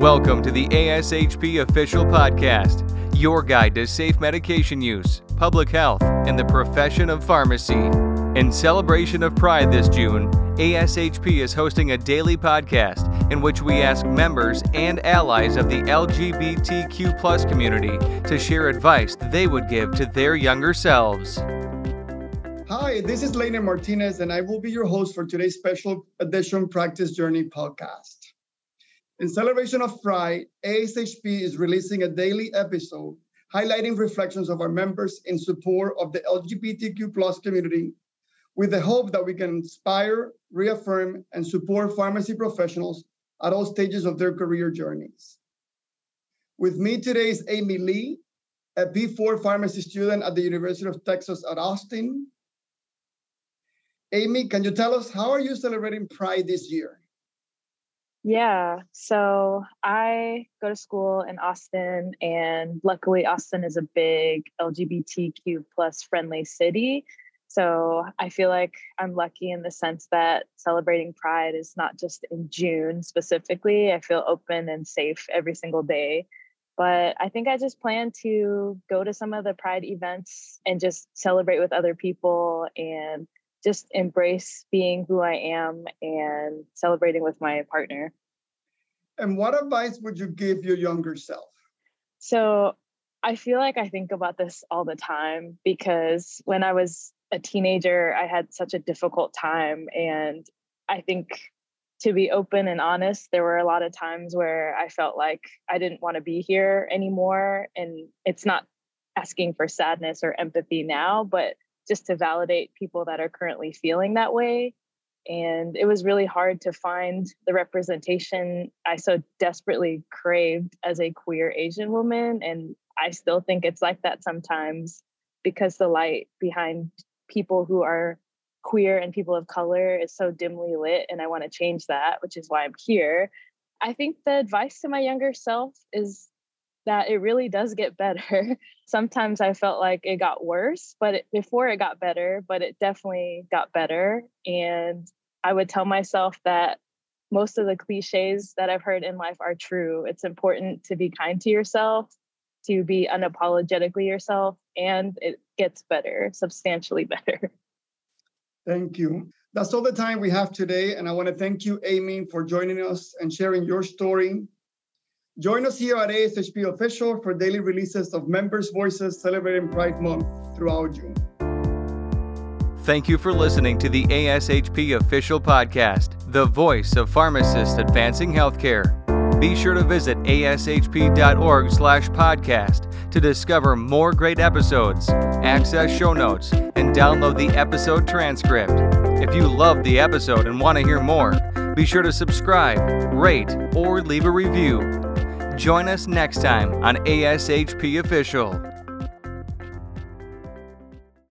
Welcome to the ASHP Official Podcast, your guide to safe medication use, public health, and the profession of pharmacy. In celebration of Pride this June, ASHP is hosting a daily podcast in which we ask members and allies of the LGBTQ community to share advice they would give to their younger selves. Hi, this is Leyner Martinez, and I will be your host for today's special edition Practice Journey podcast. In celebration of Pride, ASHP is releasing a daily episode highlighting reflections of our members in support of the LGBTQ plus community with the hope that we can inspire, reaffirm, and support pharmacy professionals at all stages of their career journeys. With me today is Amy Le, a P4 pharmacy student at the University of Texas at Austin. Amy, can you tell us how are you celebrating Pride this year? Yeah. So I go to school in Austin, and luckily, Austin is a big LGBTQ plus friendly city. So I feel like I'm lucky in the sense that celebrating Pride is not just in June specifically. I feel open and safe every single day. But I think I just plan to go to some of the Pride events and just celebrate with other people and just embrace being who I am and celebrating with my partner. And what advice would you give your younger self? So I feel like I think about this all the time because when I was a teenager, I had such a difficult time. And I think to be open and honest, there were a lot of times where I felt like I didn't want to be here anymore. And it's not asking for sadness or empathy now, but just to validate people that are currently feeling that way. And it was really hard to find the representation I so desperately craved as a queer Asian woman. And I still think it's like that sometimes because the light behind people who are queer and people of color is so dimly lit. And I want to change that, which is why I'm here. I think the advice to my younger self is that it really does get better. Sometimes I felt like it got worse, but it, before it got better, but it definitely got better. And I would tell myself that most of the cliches that I've heard in life are true. It's important to be kind to yourself, to be unapologetically yourself, and it gets better, substantially better. Thank you. That's all the time we have today. And I want to thank you, Amy, for joining us and sharing your story Join us here at ASHP Official for daily releases of members' voices celebrating Pride Month throughout June. Thank you for listening to the ASHP Official Podcast, the voice of pharmacists advancing healthcare. Be sure to visit ashp.org slash podcast to discover more great episodes, access show notes, and download the episode transcript. If you loved the episode and want to hear more, be sure to subscribe, rate, or leave a review. Join us next time on ASHP Official.